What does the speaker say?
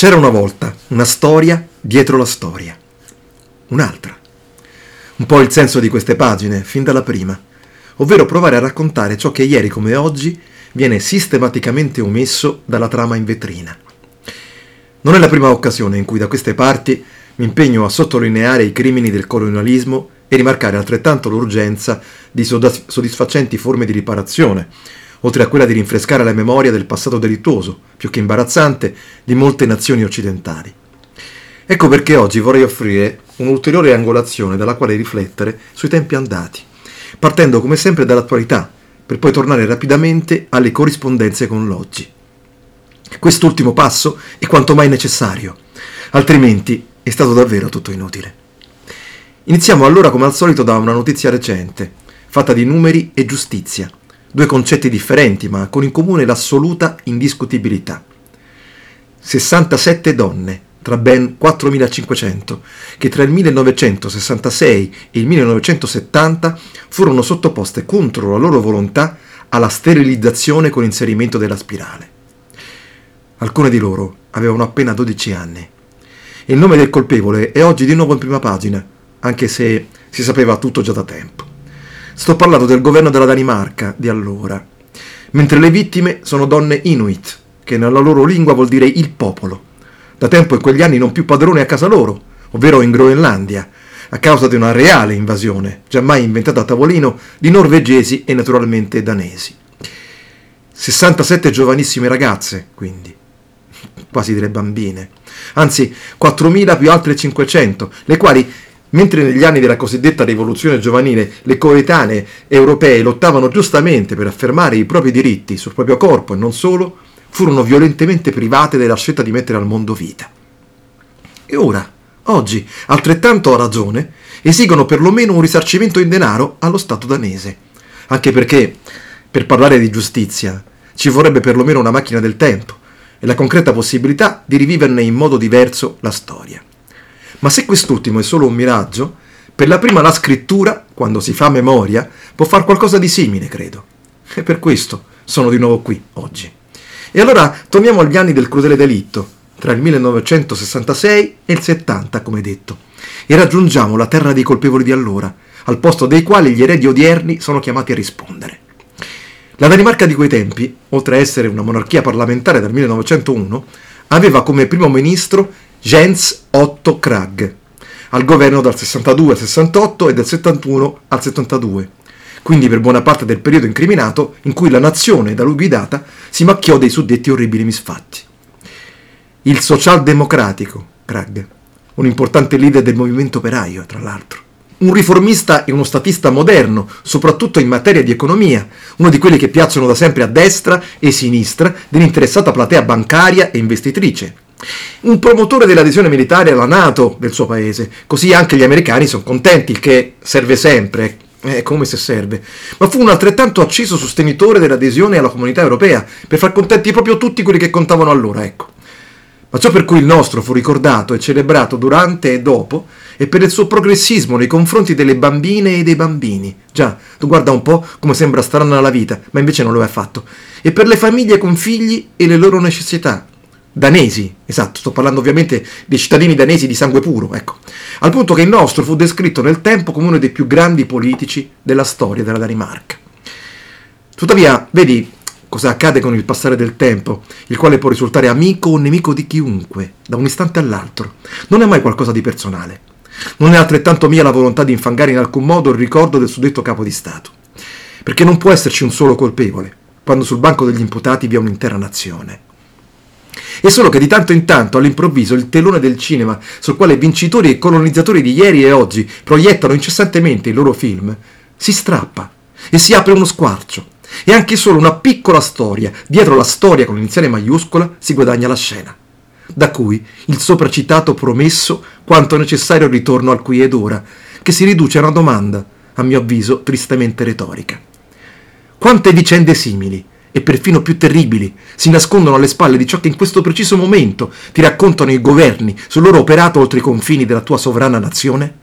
C'era una volta una storia dietro la storia. Un'altra. Un po' il senso di queste pagine, fin dalla prima, ovvero provare a raccontare ciò che ieri come oggi viene sistematicamente omesso dalla trama in vetrina. Non è la prima occasione in cui da queste parti mi impegno a sottolineare i crimini del colonialismo e rimarcare altrettanto l'urgenza di soddisfacenti forme di riparazione, oltre a quella di rinfrescare la memoria del passato delittuoso, più che imbarazzante, di molte nazioni occidentali. Ecco perché oggi vorrei offrire un'ulteriore angolazione dalla quale riflettere sui tempi andati, partendo come sempre dall'attualità, per poi tornare rapidamente alle corrispondenze con l'oggi. Quest'ultimo passo è quanto mai necessario, altrimenti è stato davvero tutto inutile. Iniziamo allora come al solito da una notizia recente, fatta di numeri e giustizia due concetti differenti ma con in comune l'assoluta indiscutibilità. 67 donne, tra ben 4.500, che tra il 1966 e il 1970 furono sottoposte contro la loro volontà alla sterilizzazione con inserimento della spirale. Alcune di loro avevano appena 12 anni. Il nome del colpevole è oggi di nuovo in prima pagina, anche se si sapeva tutto già da tempo. Sto parlando del governo della Danimarca di allora, mentre le vittime sono donne Inuit, che nella loro lingua vuol dire il popolo, da tempo in quegli anni non più padrone a casa loro, ovvero in Groenlandia, a causa di una reale invasione, giammai inventata a tavolino, di norvegesi e naturalmente danesi. 67 giovanissime ragazze, quindi, quasi delle bambine, anzi 4.000 più altre 500, le quali Mentre negli anni della cosiddetta rivoluzione giovanile le coetanee europee lottavano giustamente per affermare i propri diritti sul proprio corpo e non solo, furono violentemente private della scelta di mettere al mondo vita. E ora, oggi, altrettanto a ragione, esigono perlomeno un risarcimento in denaro allo Stato danese. Anche perché, per parlare di giustizia, ci vorrebbe perlomeno una macchina del tempo e la concreta possibilità di riviverne in modo diverso la storia. Ma se quest'ultimo è solo un miraggio, per la prima la scrittura, quando si fa memoria, può fare qualcosa di simile, credo. E per questo sono di nuovo qui oggi. E allora torniamo agli anni del crudele delitto, tra il 1966 e il 70, come detto, e raggiungiamo la terra dei colpevoli di allora, al posto dei quali gli eredi odierni sono chiamati a rispondere. La Danimarca di quei tempi, oltre a essere una monarchia parlamentare dal 1901, aveva come primo ministro Jens Otto Krag, al governo dal 62 al 68 e dal 71 al 72, quindi per buona parte del periodo incriminato in cui la nazione da lui guidata si macchiò dei suddetti orribili misfatti. Il socialdemocratico Krag, un importante leader del movimento operaio, tra l'altro. Un riformista e uno statista moderno, soprattutto in materia di economia, uno di quelli che piacciono da sempre a destra e sinistra dell'interessata platea bancaria e investitrice, un promotore dell'adesione militare alla Nato del suo paese, così anche gli americani sono contenti, il che serve sempre, è come se serve, ma fu un altrettanto acceso sostenitore dell'adesione alla comunità europea, per far contenti proprio tutti quelli che contavano allora, ecco. Ma ciò per cui il nostro fu ricordato e celebrato durante e dopo è per il suo progressismo nei confronti delle bambine e dei bambini. Già, tu guarda un po' come sembra strana la vita, ma invece non lo è affatto. E per le famiglie con figli e le loro necessità, danesi, esatto, sto parlando ovviamente dei cittadini danesi di sangue puro, ecco, al punto che il nostro fu descritto nel tempo come uno dei più grandi politici della storia della Danimarca. Tuttavia, vedi cosa accade con il passare del tempo, il quale può risultare amico o nemico di chiunque, da un istante all'altro. Non è mai qualcosa di personale. Non è altrettanto mia la volontà di infangare in alcun modo il ricordo del suddetto capo di Stato. Perché non può esserci un solo colpevole, quando sul banco degli imputati vi è un'intera nazione. È solo che di tanto in tanto, all'improvviso, il telone del cinema, sul quale vincitori e colonizzatori di ieri e oggi proiettano incessantemente i loro film, si strappa e si apre uno squarcio. E anche solo una piccola storia, dietro la storia con l'iniziale maiuscola, si guadagna la scena. Da cui il sopracitato promesso quanto necessario ritorno al qui ed ora, che si riduce a una domanda, a mio avviso tristemente retorica. Quante vicende simili, e perfino più terribili, si nascondono alle spalle di ciò che in questo preciso momento ti raccontano i governi sul loro operato oltre i confini della tua sovrana nazione?